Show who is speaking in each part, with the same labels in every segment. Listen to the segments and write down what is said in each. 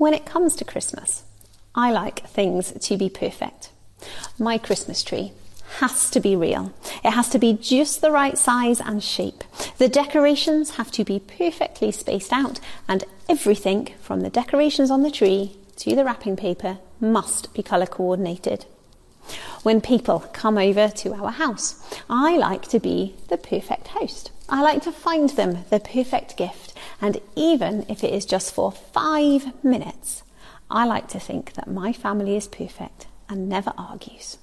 Speaker 1: When it comes to Christmas, I like things to be perfect. My Christmas tree has to be real. It has to be just the right size and shape. The decorations have to be perfectly spaced out, and everything from the decorations on the tree to the wrapping paper must be colour coordinated. When people come over to our house, I like to be the perfect host. I like to find them the perfect gift, and even if it is just for five minutes, I like to think that my family is perfect and never argues.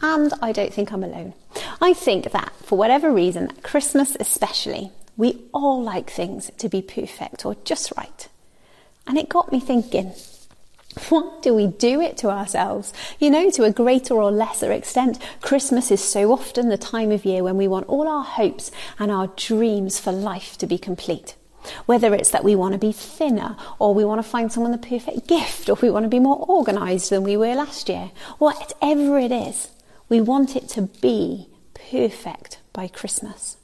Speaker 1: And I don't think I'm alone. I think that for whatever reason, Christmas especially, we all like things to be perfect or just right. And it got me thinking, what do we do it to ourselves? You know, to a greater or lesser extent, Christmas is so often the time of year when we want all our hopes and our dreams for life to be complete. Whether it's that we want to be thinner, or we want to find someone the perfect gift, or we want to be more organised than we were last year, whatever it is, we want it to be perfect by Christmas.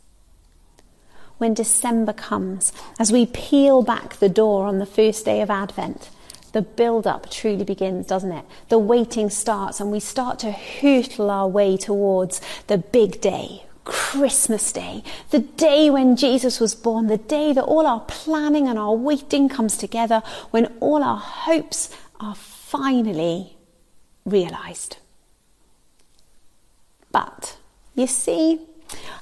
Speaker 1: When December comes, as we peel back the door on the first day of Advent, the build up truly begins, doesn't it? The waiting starts and we start to hurtle our way towards the big day, Christmas Day, the day when Jesus was born, the day that all our planning and our waiting comes together, when all our hopes are finally realised. But you see,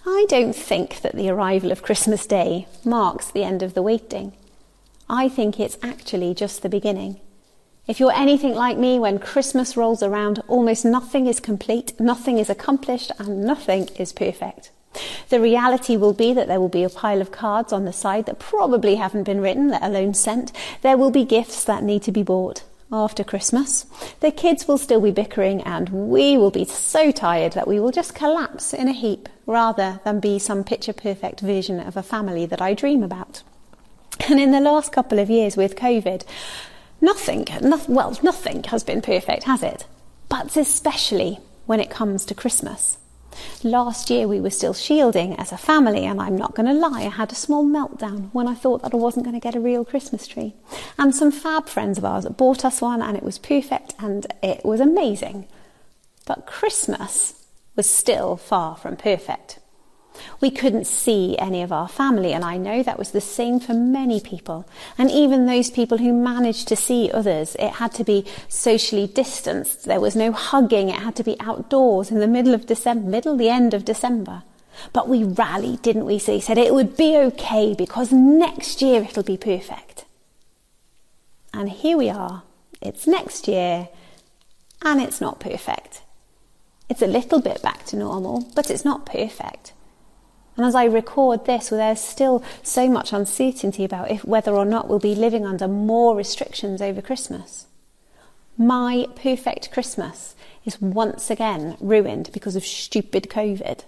Speaker 1: I don't think that the arrival of Christmas Day marks the end of the waiting. I think it's actually just the beginning. If you're anything like me, when Christmas rolls around, almost nothing is complete, nothing is accomplished, and nothing is perfect. The reality will be that there will be a pile of cards on the side that probably haven't been written, let alone sent. There will be gifts that need to be bought after Christmas. The kids will still be bickering and we will be so tired that we will just collapse in a heap rather than be some picture perfect version of a family that I dream about. And in the last couple of years with COVID, nothing, well, nothing has been perfect, has it? But especially when it comes to Christmas. Last year we were still shielding as a family, and I'm not going to lie, I had a small meltdown when I thought that I wasn't going to get a real Christmas tree. And some fab friends of ours bought us one, and it was perfect and it was amazing. But Christmas was still far from perfect. We couldn't see any of our family, and I know that was the same for many people. And even those people who managed to see others, it had to be socially distanced. There was no hugging. It had to be outdoors in the middle of December, middle, the end of December. But we rallied, didn't we? So he said it would be okay because next year it'll be perfect. And here we are. It's next year, and it's not perfect. It's a little bit back to normal, but it's not perfect. And as I record this, well, there's still so much uncertainty about if whether or not we'll be living under more restrictions over Christmas. My perfect Christmas is once again ruined because of stupid COVID.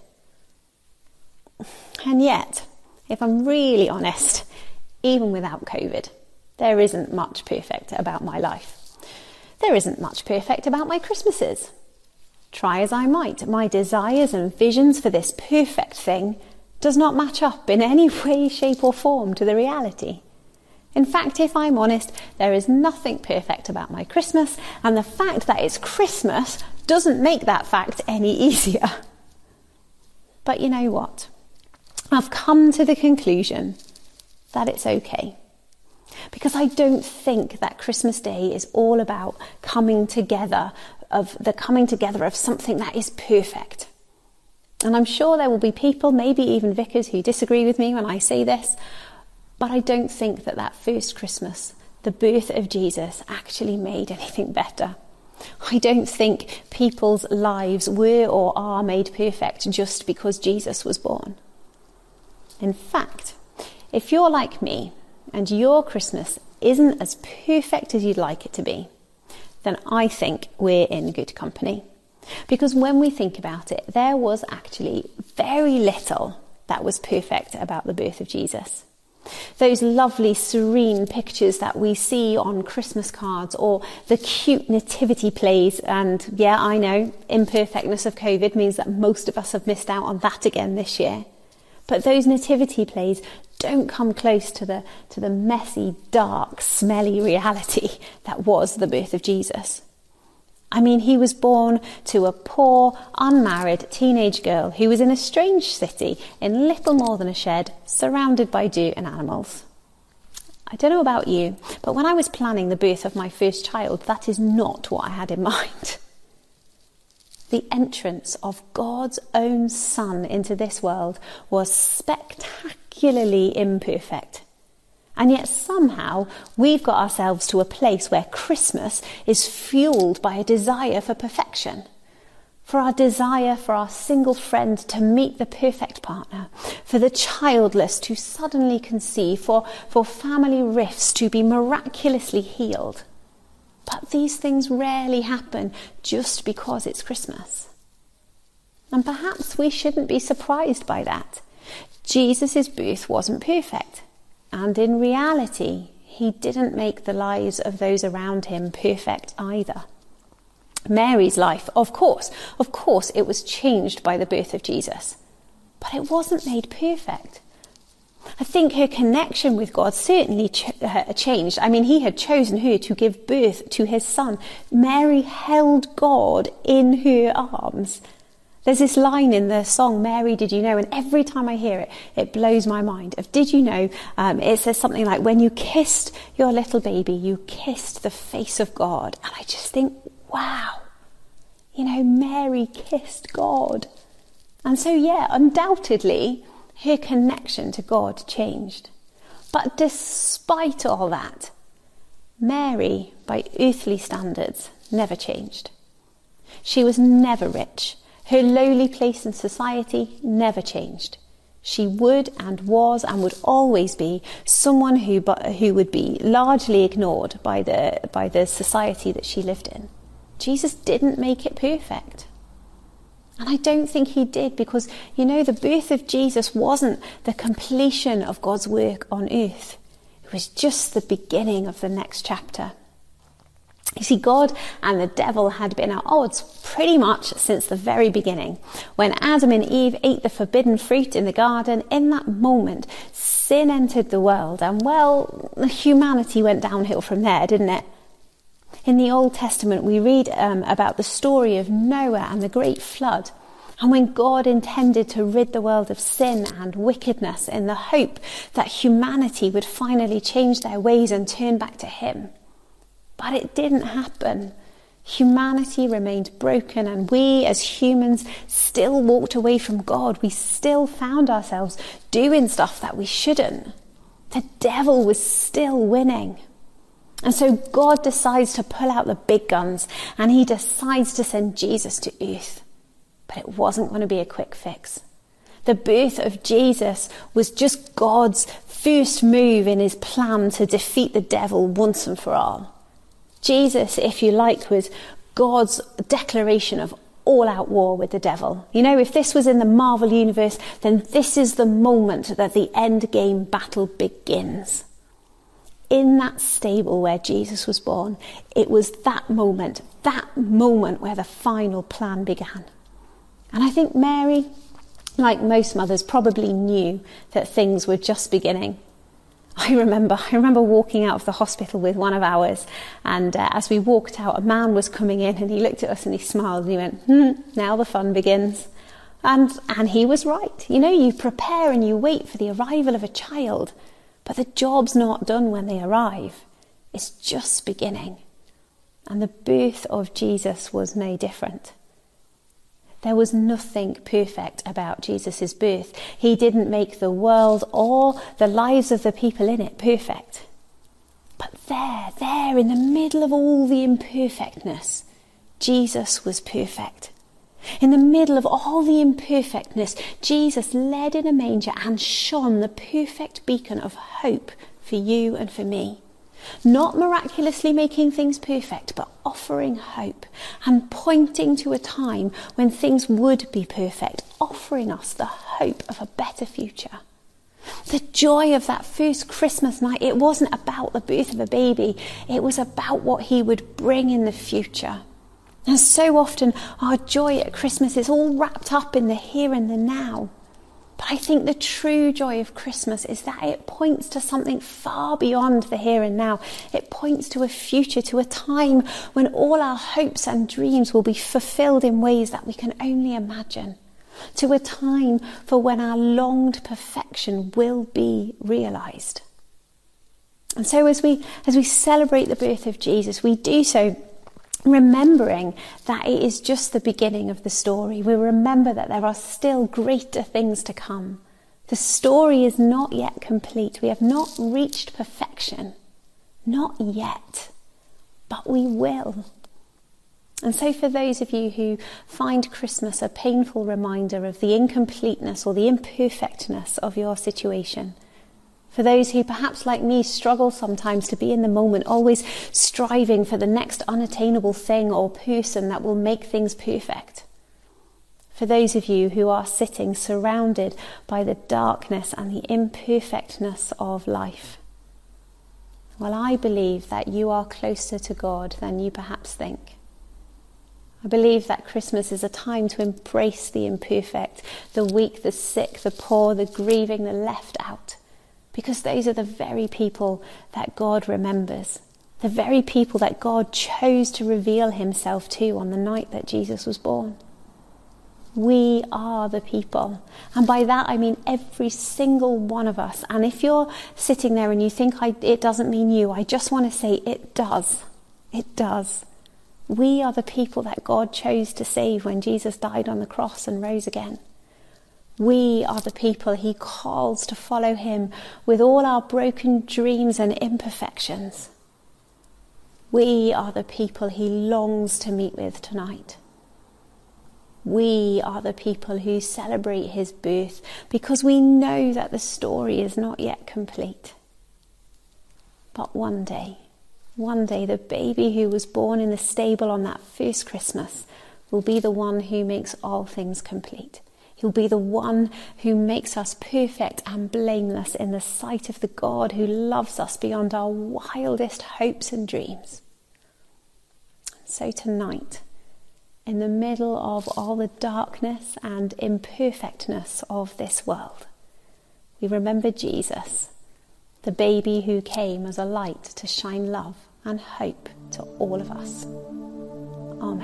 Speaker 1: And yet, if I'm really honest, even without COVID, there isn't much perfect about my life. There isn't much perfect about my Christmases. Try as I might, my desires and visions for this perfect thing does not match up in any way, shape, or form to the reality. In fact, if I'm honest, there is nothing perfect about my Christmas, and the fact that it's Christmas doesn't make that fact any easier. But you know what? I've come to the conclusion that it's okay. Because I don't think that Christmas Day is all about coming together, of the coming together of something that is perfect. And I'm sure there will be people, maybe even vicars, who disagree with me when I say this, but I don't think that that first Christmas, the birth of Jesus, actually made anything better. I don't think people's lives were or are made perfect just because Jesus was born. In fact, if you're like me and your Christmas isn't as perfect as you'd like it to be, then I think we're in good company. Because when we think about it, there was actually very little that was perfect about the birth of Jesus. Those lovely, serene pictures that we see on Christmas cards or the cute nativity plays. And yeah, I know imperfectness of COVID means that most of us have missed out on that again this year. But those nativity plays don't come close to the, to the messy, dark, smelly reality that was the birth of Jesus. I mean, he was born to a poor, unmarried teenage girl who was in a strange city in little more than a shed, surrounded by dew and animals. I don't know about you, but when I was planning the birth of my first child, that is not what I had in mind. The entrance of God's own Son into this world was spectacularly imperfect. And yet somehow we've got ourselves to a place where Christmas is fueled by a desire for perfection. For our desire for our single friend to meet the perfect partner, for the childless to suddenly conceive, for, for family rifts to be miraculously healed. But these things rarely happen just because it's Christmas. And perhaps we shouldn't be surprised by that. Jesus' birth wasn't perfect. And in reality, he didn't make the lives of those around him perfect either. Mary's life, of course, of course, it was changed by the birth of Jesus, but it wasn't made perfect. I think her connection with God certainly ch- uh, changed. I mean, he had chosen her to give birth to his son. Mary held God in her arms there's this line in the song, Mary, Did You Know? And every time I hear it, it blows my mind. Of Did You Know? Um, it says something like, When you kissed your little baby, you kissed the face of God. And I just think, wow, you know, Mary kissed God. And so, yeah, undoubtedly, her connection to God changed. But despite all that, Mary, by earthly standards, never changed. She was never rich. Her lowly place in society never changed. She would and was and would always be someone who, who would be largely ignored by the, by the society that she lived in. Jesus didn't make it perfect. And I don't think he did because, you know, the birth of Jesus wasn't the completion of God's work on earth. It was just the beginning of the next chapter. You see, God and the devil had been at odds pretty much since the very beginning. When Adam and Eve ate the forbidden fruit in the garden, in that moment, sin entered the world, and well, humanity went downhill from there, didn't it? In the Old Testament, we read um, about the story of Noah and the great flood. And when God intended to rid the world of sin and wickedness in the hope that humanity would finally change their ways and turn back to Him. But it didn't happen. Humanity remained broken, and we as humans still walked away from God. We still found ourselves doing stuff that we shouldn't. The devil was still winning. And so God decides to pull out the big guns and he decides to send Jesus to earth. But it wasn't going to be a quick fix. The birth of Jesus was just God's first move in his plan to defeat the devil once and for all. Jesus, if you like, was God's declaration of all out war with the devil. You know, if this was in the Marvel universe, then this is the moment that the end game battle begins. In that stable where Jesus was born, it was that moment, that moment where the final plan began. And I think Mary, like most mothers, probably knew that things were just beginning. I remember, I remember walking out of the hospital with one of ours, and uh, as we walked out, a man was coming in, and he looked at us and he smiled and he went, "Hmm, now the fun begins." And and he was right. You know, you prepare and you wait for the arrival of a child, but the job's not done when they arrive. It's just beginning. And the birth of Jesus was no different. There was nothing perfect about Jesus' birth. He didn't make the world or the lives of the people in it perfect. But there, there, in the middle of all the imperfectness, Jesus was perfect. In the middle of all the imperfectness, Jesus led in a manger and shone the perfect beacon of hope for you and for me. Not miraculously making things perfect, but offering hope and pointing to a time when things would be perfect, offering us the hope of a better future. The joy of that first Christmas night, it wasn't about the birth of a baby, it was about what he would bring in the future. And so often, our joy at Christmas is all wrapped up in the here and the now. But I think the true joy of Christmas is that it points to something far beyond the here and now. It points to a future, to a time when all our hopes and dreams will be fulfilled in ways that we can only imagine. To a time for when our longed perfection will be realized. And so as we as we celebrate the birth of Jesus, we do so remembering that it is just the beginning of the story. We remember that there are still greater things to come. The story is not yet complete. We have not reached perfection. Not yet. But we will. And so, for those of you who find Christmas a painful reminder of the incompleteness or the imperfectness of your situation, for those who, perhaps like me, struggle sometimes to be in the moment, always striving for the next unattainable thing or person that will make things perfect. For those of you who are sitting surrounded by the darkness and the imperfectness of life. Well, I believe that you are closer to God than you perhaps think. I believe that Christmas is a time to embrace the imperfect, the weak, the sick, the poor, the grieving, the left out because those are the very people that God remembers, the very people that God chose to reveal himself to on the night that Jesus was born. We are the people. And by that I mean every single one of us. And if you're sitting there and you think it doesn't mean you, I just want to say it does. It does. We are the people that God chose to save when Jesus died on the cross and rose again. We are the people he calls to follow him with all our broken dreams and imperfections. We are the people he longs to meet with tonight. We are the people who celebrate his birth because we know that the story is not yet complete. But one day, one day, the baby who was born in the stable on that first Christmas will be the one who makes all things complete. He'll be the one who makes us perfect and blameless in the sight of the God who loves us beyond our wildest hopes and dreams. So tonight, in the middle of all the darkness and imperfectness of this world, we remember Jesus, the baby who came as a light to shine love and hope to all of us. Amen.